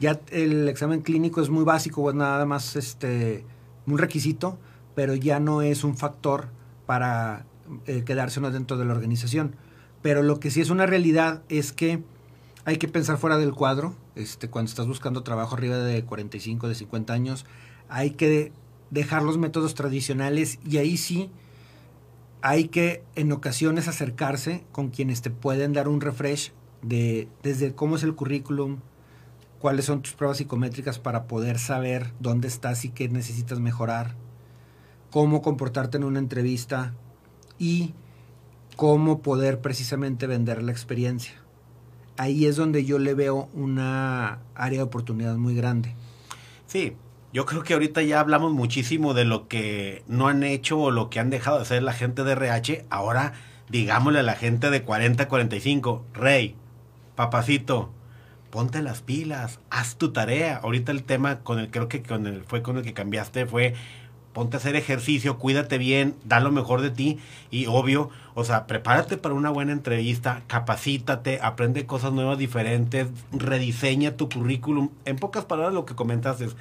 ya el examen clínico es muy básico, es nada más este un requisito, pero ya no es un factor para eh, quedarse uno dentro de la organización. Pero lo que sí es una realidad es que hay que pensar fuera del cuadro, este, cuando estás buscando trabajo arriba de 45, de 50 años, hay que dejar los métodos tradicionales y ahí sí hay que en ocasiones acercarse con quienes te pueden dar un refresh de desde cómo es el currículum, cuáles son tus pruebas psicométricas para poder saber dónde estás y qué necesitas mejorar, cómo comportarte en una entrevista y cómo poder precisamente vender la experiencia. Ahí es donde yo le veo una área de oportunidad muy grande. Sí, yo creo que ahorita ya hablamos muchísimo de lo que no han hecho o lo que han dejado de hacer la gente de RH. Ahora, digámosle a la gente de 40, 45, Rey, papacito, ponte las pilas, haz tu tarea. Ahorita el tema con el creo que con el fue con el que cambiaste fue ponte a hacer ejercicio, cuídate bien, da lo mejor de ti y obvio, o sea, prepárate para una buena entrevista, capacítate, aprende cosas nuevas, diferentes, rediseña tu currículum. En pocas palabras lo que comentaste es,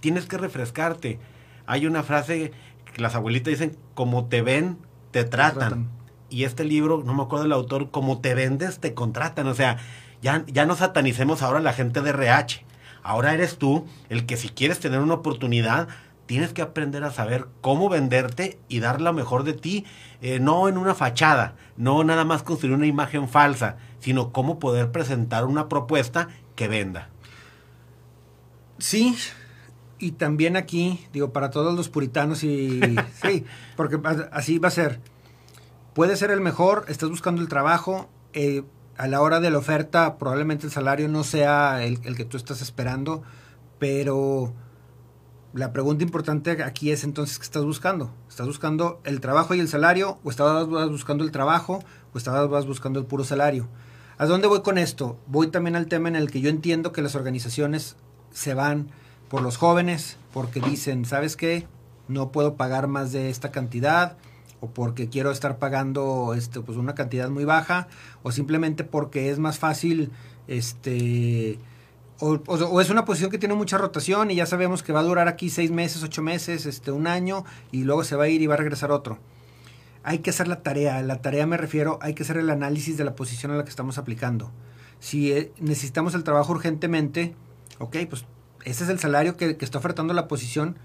tienes que refrescarte. Hay una frase que las abuelitas dicen, como te ven, te tratan. Y este libro, no me acuerdo del autor, como te vendes, te contratan. O sea, ya, ya no satanicemos ahora a la gente de RH. Ahora eres tú el que si quieres tener una oportunidad, tienes que aprender a saber cómo venderte y dar lo mejor de ti, eh, no en una fachada, no nada más construir una imagen falsa, sino cómo poder presentar una propuesta que venda. Sí, y también aquí, digo, para todos los puritanos y sí, porque así va a ser. Puede ser el mejor, estás buscando el trabajo, eh, a la hora de la oferta probablemente el salario no sea el, el que tú estás esperando, pero la pregunta importante aquí es entonces, ¿qué estás buscando? ¿Estás buscando el trabajo y el salario? ¿O estabas buscando el trabajo? ¿O estabas buscando el puro salario? ¿A dónde voy con esto? Voy también al tema en el que yo entiendo que las organizaciones se van por los jóvenes, porque dicen, ¿sabes qué? No puedo pagar más de esta cantidad, o porque quiero estar pagando este, pues una cantidad muy baja, o simplemente porque es más fácil este o, es una posición que tiene mucha rotación y ya sabemos que va a durar aquí seis meses, ocho meses, este, un año y luego se va a ir y va a regresar otro. Hay que hacer la tarea. La tarea me refiero, hay que hacer el análisis de la posición a la que estamos aplicando. Si eh, necesitamos el trabajo urgentemente, ok, pues ese es el salario que, está ofertando la posición,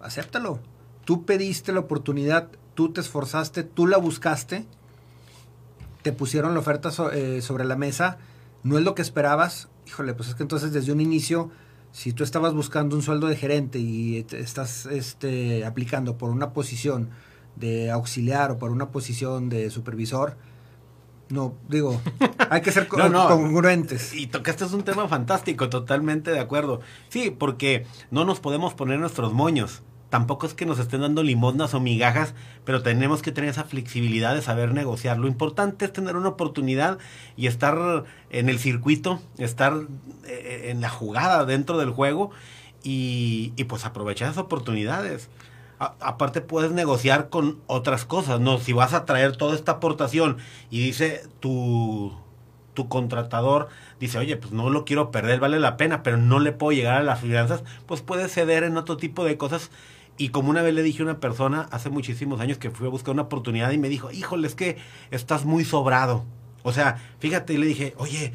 acéptalo. Tú pediste la oportunidad, tú te esforzaste, tú la buscaste, te pusieron la oferta eh, sobre la mesa, no es lo que esperabas, híjole, pues es que entonces desde un inicio, si tú estabas buscando un sueldo de gerente y estás este, aplicando por una posición de auxiliar o por una posición de supervisor, no, digo, hay que ser congruentes. Y tocaste es un tema fantástico, totalmente de acuerdo. Sí, porque no nos podemos poner nuestros moños tampoco es que nos estén dando limosnas o migajas, pero tenemos que tener esa flexibilidad de saber negociar. Lo importante es tener una oportunidad y estar en el circuito, estar eh, en la jugada dentro del juego y, pues aprovechar esas oportunidades. aparte puedes negociar con otras cosas, ¿no? Si vas a traer toda esta aportación y dice tu, tu contratador, dice, oye, pues no lo quiero perder, vale la pena, pero no le puedo llegar a las finanzas, pues puedes ceder en otro tipo de cosas y como una vez le dije a una persona hace muchísimos años que fui a buscar una oportunidad y me dijo, híjole, es que estás muy sobrado. O sea, fíjate, y le dije, oye,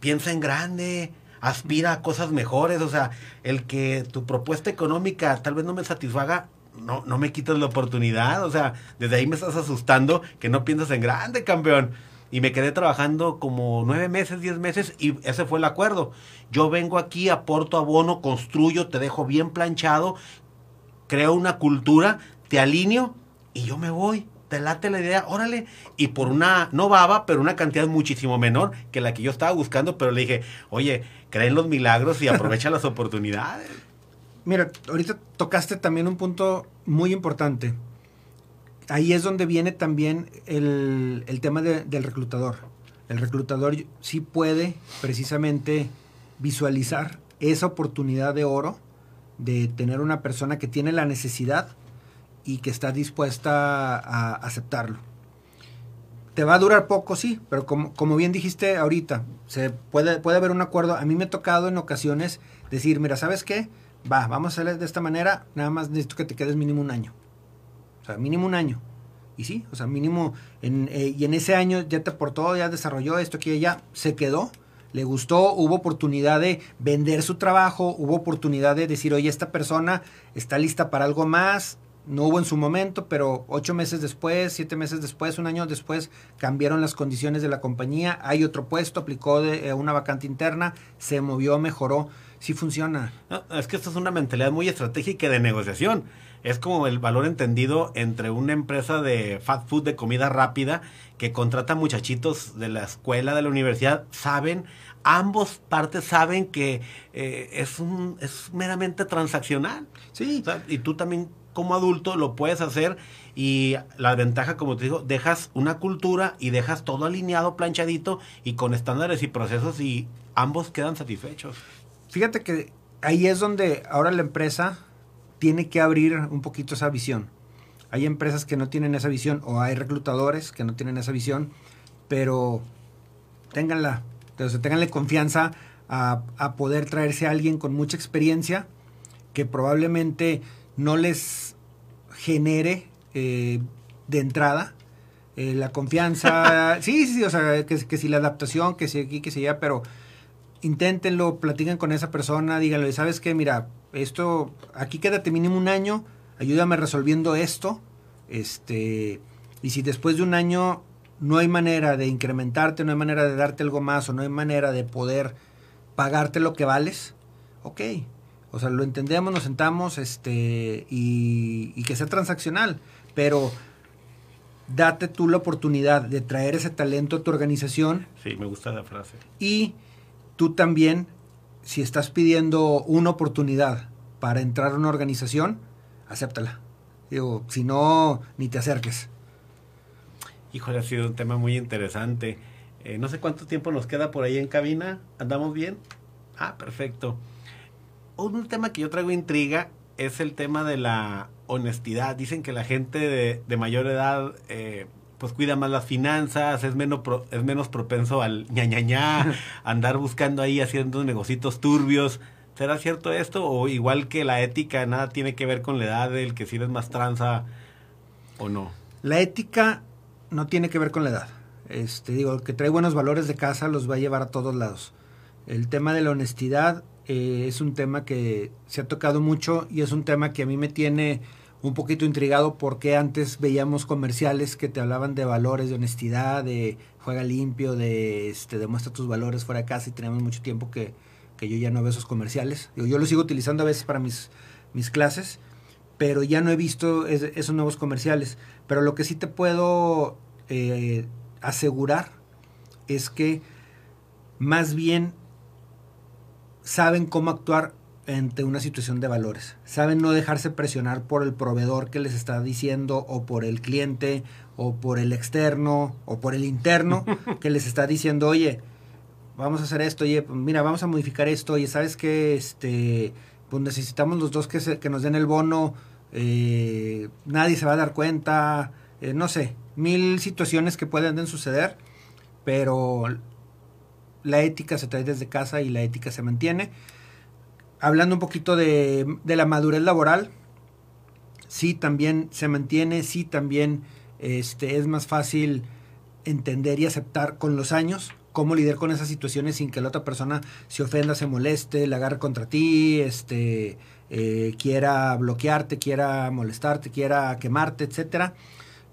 piensa en grande, aspira a cosas mejores. O sea, el que tu propuesta económica tal vez no me satisfaga, no, no me quitas la oportunidad. O sea, desde ahí me estás asustando que no piensas en grande, campeón. Y me quedé trabajando como nueve meses, diez meses y ese fue el acuerdo. Yo vengo aquí, aporto abono, construyo, te dejo bien planchado creo una cultura, te alineo y yo me voy. Te late la idea, órale. Y por una, no baba, pero una cantidad muchísimo menor que la que yo estaba buscando, pero le dije, oye, creen los milagros y aprovecha las oportunidades. Mira, ahorita tocaste también un punto muy importante. Ahí es donde viene también el, el tema del reclutador. El reclutador sí puede precisamente visualizar esa oportunidad de oro de tener una persona que tiene la necesidad y que está dispuesta a aceptarlo. te va a durar poco, sí, pero como, como bien dijiste ahorita, se puede, puede haber un acuerdo. A mí me ha tocado en ocasiones decir, mira, ¿sabes qué? Va, vamos a hacer de esta manera, nada más necesito que te quedes mínimo un año. O sea, mínimo un año. Y sí, o sea, mínimo, eh, y en ese año ya te aportó, ya desarrolló esto, que ya se quedó, le gustó, hubo oportunidad de vender su trabajo, hubo oportunidad de decir, oye, esta persona está lista para algo más, no hubo en su momento, pero ocho meses después, siete meses después, un año después, cambiaron las condiciones de la compañía, hay otro puesto, aplicó de, eh, una vacante interna, se movió, mejoró, sí funciona. es que esto es una mentalidad muy estratégica de negociación. Es como el valor entendido entre una empresa de fast food, de comida rápida, que contrata muchachitos de la escuela, de la universidad, saben ambos partes saben que eh, es un es meramente transaccional. Sí. y tú también como adulto lo puedes hacer y la ventaja, como te digo, dejas una cultura y dejas todo alineado, planchadito y con estándares y procesos y ambos quedan satisfechos. Fíjate que ahí es donde ahora la empresa tiene que abrir un poquito esa visión. Hay empresas que no tienen esa visión o hay reclutadores que no tienen esa visión, pero ténganla, entonces, ténganle confianza a, a poder traerse a alguien con mucha experiencia que probablemente no les genere eh, de entrada eh, la confianza. sí, sí, o sea, que, que, si la adaptación, que si aquí, que si allá, pero inténtenlo, platiquen con esa persona, díganle, ¿sabes qué? Mira, esto, aquí quédate mínimo un año, ayúdame resolviendo esto, este, y si después de un año no hay manera de incrementarte, no hay manera de darte algo más, o no hay manera de poder pagarte lo que vales, ok, o sea, lo entendemos, nos sentamos este, y, que sea transaccional, pero date tú la oportunidad de traer ese talento a tu organización. Sí, me gusta la frase. Y tú también, si estás pidiendo una oportunidad para entrar a una organización, acéptala. Digo, si no, ni te acerques. Híjole, ha sido un tema muy interesante. Eh, no sé cuánto tiempo nos queda por ahí en cabina. ¿Andamos bien? Ah, perfecto un tema que yo traigo intriga es el tema de la honestidad. Dicen que la gente de, mayor edad eh, pues cuida más las finanzas, es menos, es menos propenso al ña, ña, ña andar buscando ahí haciendo negocitos turbios. ¿Será cierto esto? O igual que la ética, nada tiene que ver con la edad del que si eres más tranza o no. La ética no tiene que ver con la edad. Este, digo, el que trae buenos valores de casa los va a llevar a todos lados. El tema de la honestidad eh, es un tema que se ha tocado mucho y es un tema que a mí me tiene un poquito intrigado porque antes veíamos comerciales que te hablaban de valores, de honestidad, de juega limpio, de este, demuestra tus valores fuera de casa y tenemos mucho tiempo que, yo ya no veo esos comerciales. Yo, yo los sigo utilizando a veces para mis, mis clases, pero ya no he visto esos nuevos comerciales. Pero lo que sí te puedo eh, asegurar es que más bien saben cómo actuar ante una situación de valores. Saben no dejarse presionar por el proveedor que les está diciendo o por el cliente o por el externo o por el interno que les está diciendo, oye, vamos a hacer esto, oye, mira, vamos a modificar esto, oye, ¿sabes qué? Este, pues necesitamos los dos que, que nos den el bono, eh, nadie se va a dar cuenta, eh, no sé, mil situaciones que pueden suceder, pero la ética se trae desde casa y la ética se mantiene. Hablando un poquito de, la madurez laboral, sí también se mantiene, sí también este, es más fácil entender y aceptar con los años cómo lidiar con esas situaciones sin que la otra persona se ofenda, se moleste, la agarre contra ti, este, eh, quiera bloquearte, quiera molestarte, quiera quemarte, etcétera.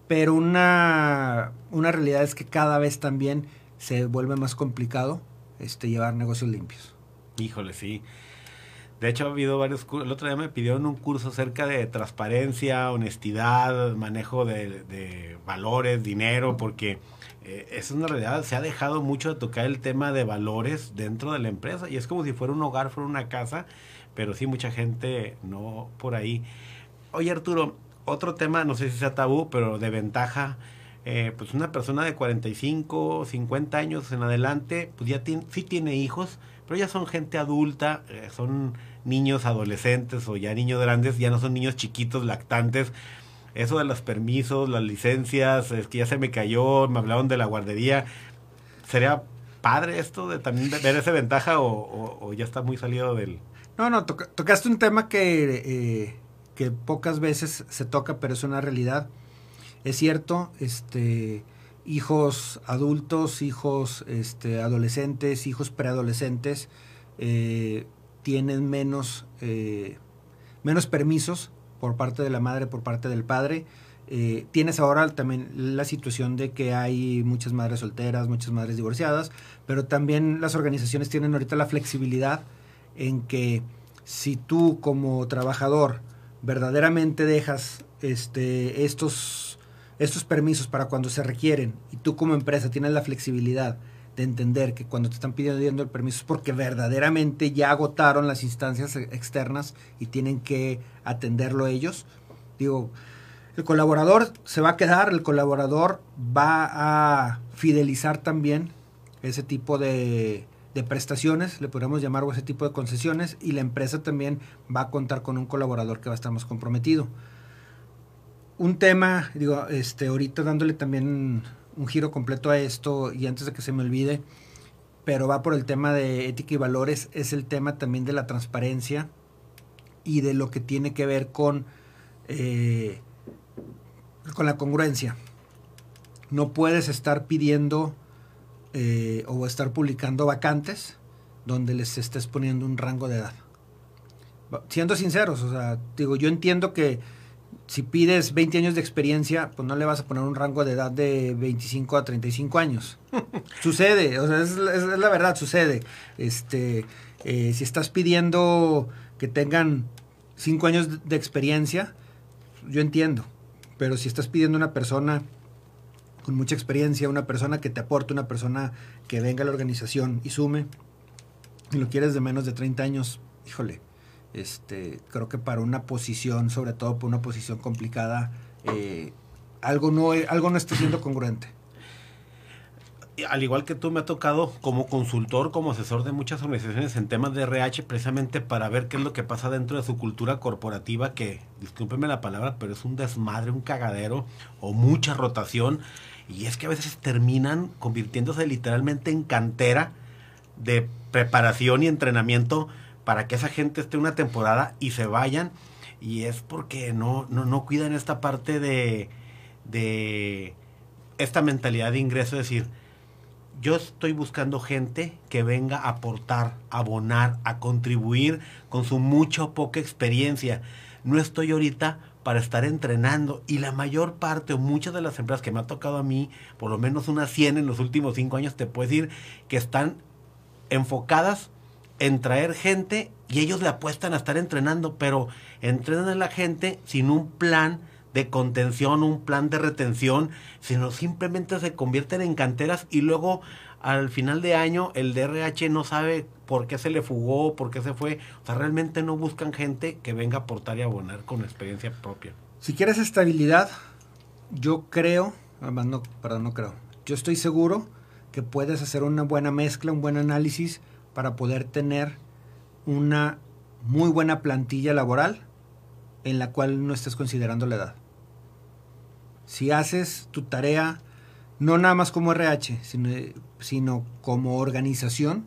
Pero una, una realidad es que cada vez también se vuelve más complicado este, llevar negocios limpios. Híjole, sí. De hecho, ha habido varios cursos. El otro día me pidieron un curso acerca de transparencia, honestidad, manejo de, valores, dinero, porque eh, es una realidad. Se ha dejado mucho de tocar el tema de valores dentro de la empresa y es como si fuera un hogar, fuera una casa, pero sí, mucha gente no por ahí. Oye, Arturo, otro tema, no sé si sea tabú, pero de ventaja eh, pues una persona de 45, 50 años en adelante, pues ya tiene, sí tiene hijos, pero ya son gente adulta, eh, son niños adolescentes o ya niños grandes, ya no son niños chiquitos, lactantes. eso de los permisos, las licencias, es que ya se me cayó, me hablaron de la guardería. ¿Sería padre esto de también ver esa ventaja o, ya está muy salido del... No, no, tocaste un tema que, eh, que pocas veces se toca, pero es una realidad. Es cierto, este, hijos adultos, hijos este, adolescentes, hijos preadolescentes eh, tienen menos, eh, menos permisos por parte de la madre, por parte del padre. Eh, tienes ahora también la situación de que hay muchas madres solteras, muchas madres divorciadas, pero también las organizaciones tienen ahorita la flexibilidad en que si tú como trabajador verdaderamente dejas este, estos, estos permisos para cuando se requieren y tú como empresa tienes la flexibilidad de entender que cuando te están pidiendo el permiso es porque verdaderamente ya agotaron las instancias externas y tienen que atenderlo ellos. Digo, el colaborador se va a quedar, el colaborador va a fidelizar también ese tipo de, prestaciones, le podríamos llamar o ese tipo de concesiones, y la empresa también va a contar con un colaborador que va a estar más comprometido. Un tema, digo, este, ahorita dándole también un giro completo a esto, y antes de que se me olvide, pero va por el tema de ética y valores, es el tema también de la transparencia y de lo que tiene que ver con eh, con la congruencia. No puedes estar pidiendo eh, o estar publicando vacantes donde les estés poniendo un rango de edad. Siendo sinceros, o sea, digo, yo entiendo que si pides 20 años de experiencia, pues no le vas a poner un rango de edad de 25 a 35 años. sucede, o sea, es, la verdad, sucede. Este, eh, si estás pidiendo que tengan 5 años de experiencia, yo entiendo. Pero si estás pidiendo una persona con mucha experiencia, una persona que te aporte, una persona que venga a la organización y sume, y lo quieres de menos de 30 años, híjole, este, creo que para una posición, sobre todo para una posición complicada, eh, algo, no, algo no está siendo congruente al igual que tú me ha tocado como consultor, como asesor de muchas organizaciones en temas de RH, precisamente para ver qué es lo que pasa dentro de su cultura corporativa, que, discúlpenme la palabra, pero es un desmadre, un cagadero o mucha rotación. Y es que a veces terminan convirtiéndose literalmente en cantera de preparación y entrenamiento para que esa gente esté una temporada y se vayan. Y es porque no, no, no cuidan esta parte de, de esta mentalidad de ingreso, es decir, yo estoy buscando gente que venga a aportar, a abonar, a contribuir con su mucha o poca experiencia. No estoy ahorita para estar entrenando y la mayor parte o muchas de las empresas que me ha tocado a mí, por lo menos unas 100 en los últimos 5 años, te puedo decir que están enfocadas en traer gente y ellos le apuestan a estar entrenando, pero entrenan a la gente sin un plan de contención, un plan de retención, sino simplemente se convierten en canteras y luego al final de año el DRH no sabe por qué se le fugó, por qué se fue. O sea, realmente no buscan gente que venga a aportar y abonar con experiencia propia. Si quieres estabilidad, yo creo, no, perdón, no creo, yo estoy seguro que puedes hacer una buena mezcla, un buen análisis para poder tener una muy buena plantilla laboral en la cual no estés considerando la edad si haces tu tarea no nada más como RH, sino, sino como organización,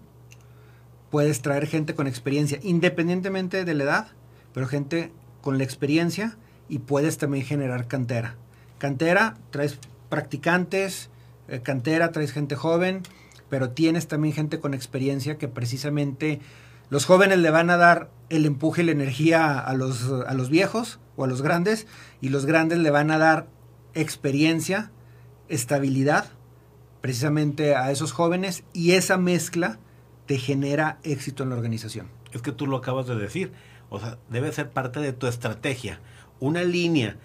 puedes traer gente con experiencia, independientemente de la edad, pero gente con la experiencia y puedes también generar cantera. Cantera, traes practicantes, eh, cantera, traes gente joven, pero tienes también gente con experiencia que precisamente los jóvenes le van a dar el empuje y la energía a los, a los viejos o a los grandes y los grandes le van a dar experiencia, estabilidad, precisamente a esos jóvenes y esa mezcla te genera éxito en la organización. Es que tú lo acabas de decir, o sea, debe ser parte de tu estrategia. Una línea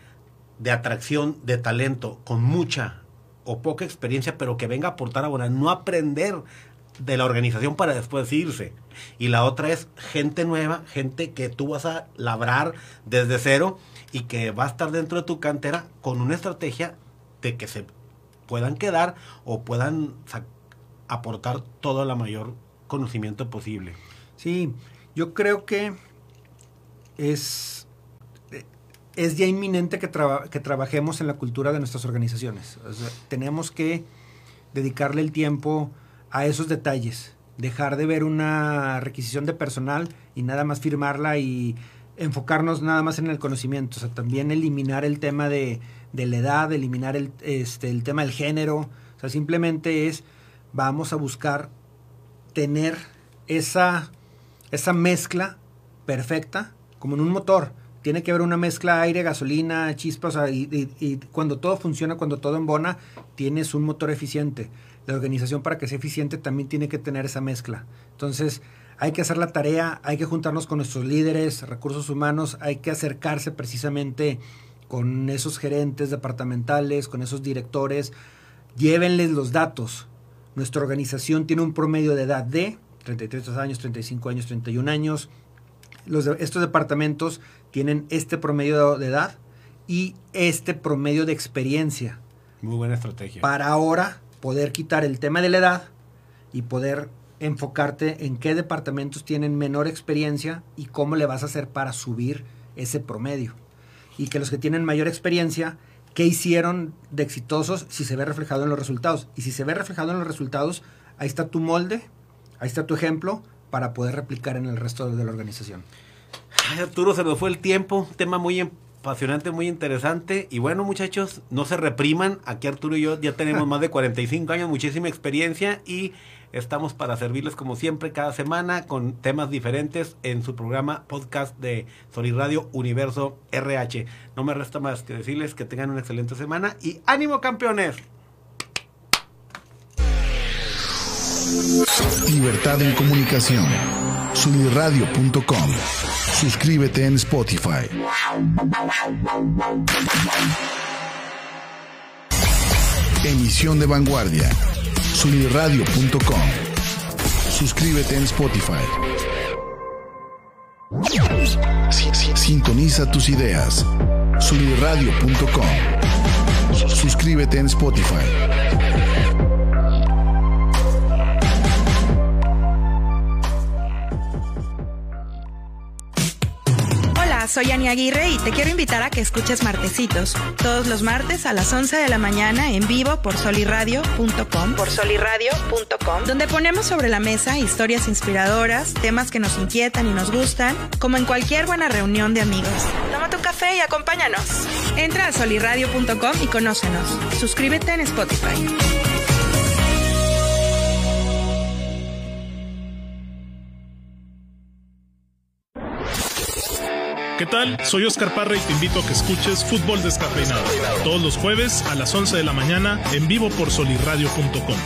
de atracción de talento con mucha o poca experiencia, pero que venga a aportar ahora, no aprender de la organización para después irse. Y la otra es gente nueva, gente que tú vas a labrar desde cero y que va a estar dentro de tu cantera con una estrategia de que se puedan quedar o puedan aportar todo el mayor conocimiento posible. Sí, yo creo que es... Es ya inminente que, que trabajemos en la cultura de nuestras organizaciones. tenemos que dedicarle el tiempo a esos detalles, dejar de ver una requisición de personal y nada más firmarla y enfocarnos nada más en el conocimiento, o sea, también eliminar el tema de, de la edad, eliminar el, este, el tema del género, o sea, simplemente es, vamos a buscar tener esa, esa mezcla perfecta, como en un motor, tiene que haber una mezcla aire, gasolina, chispas, y, cuando todo funciona, cuando todo embona, tienes un motor eficiente. La organización para que sea eficiente también tiene que tener esa mezcla. Entonces, hay que hacer la tarea, hay que juntarnos con nuestros líderes, recursos humanos, hay que acercarse precisamente con esos gerentes departamentales, con esos directores, llévenles los datos. Nuestra organización tiene un promedio de edad de 33 años, 35 años, 31 años. Los estos departamentos tienen este promedio de edad y este promedio de experiencia. Muy buena estrategia. Para ahora poder quitar el tema de la edad y poder enfocarte en qué departamentos tienen menor experiencia y cómo le vas a hacer para subir ese promedio. Y que los que tienen mayor experiencia, qué hicieron de exitosos si se ve reflejado en los resultados. Y si se ve reflejado en los resultados, ahí está tu molde, ahí está tu ejemplo para poder replicar en el resto de la organización. Arturo, se nos fue el tiempo, tema muy apasionante, muy interesante. Y bueno, muchachos, no se repriman. Aquí Arturo y yo ya tenemos más de 45 años, muchísima experiencia y estamos para servirles como siempre cada semana con temas diferentes en su programa podcast de Radio Universo RH. No me resta más que decirles que tengan una excelente semana y ánimo campeones. Libertad en comunicación. Sunirradio.com. Suscríbete en Spotify. Emisión de vanguardia. Sunirradio.com. Suscríbete en Spotify. Sintoniza tus ideas. Sunirradio.com. Suscríbete en Spotify. Soy Ani Aguirre y te quiero invitar a que escuches Martecitos, todos los martes a las 11 de la mañana en vivo por soliradio.com, por soliradio.com, donde ponemos sobre la mesa historias inspiradoras, temas que nos inquietan y nos gustan, como en cualquier buena reunión de amigos. Toma tu café y acompáñanos. Entra a soliradio.com y conócenos. Suscríbete en Spotify. ¿Qué tal? Soy Oscar Parra y te invito a que escuches Fútbol Descafeinado todos los jueves a las 11 de la mañana en vivo por solirradio.com.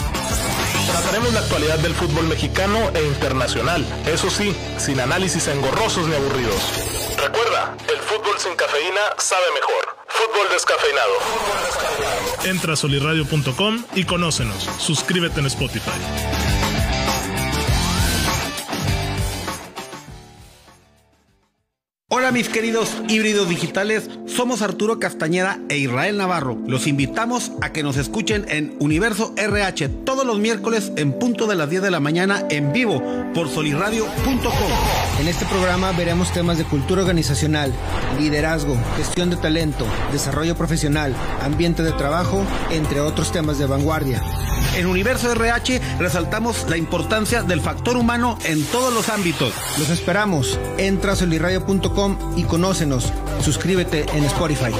Trataremos la actualidad del fútbol mexicano e internacional, eso sí, sin análisis engorrosos ni aburridos. Recuerda, el fútbol sin cafeína sabe mejor. Fútbol descafeinado. Entra a solirradio.com y conócenos. Suscríbete en Spotify. Hola mis queridos híbridos digitales, somos Arturo Castañeda e Israel Navarro. Los invitamos a que nos escuchen en Universo RH todos los miércoles en punto de las 10 de la mañana en vivo por soliradio.com. En este programa veremos temas de cultura organizacional, liderazgo, gestión de talento, desarrollo profesional, ambiente de trabajo, entre otros temas de vanguardia. En Universo RH resaltamos la importancia del factor humano en todos los ámbitos. Los esperamos. Entra a soliradio.com y conócenos. Suscríbete en Spotify.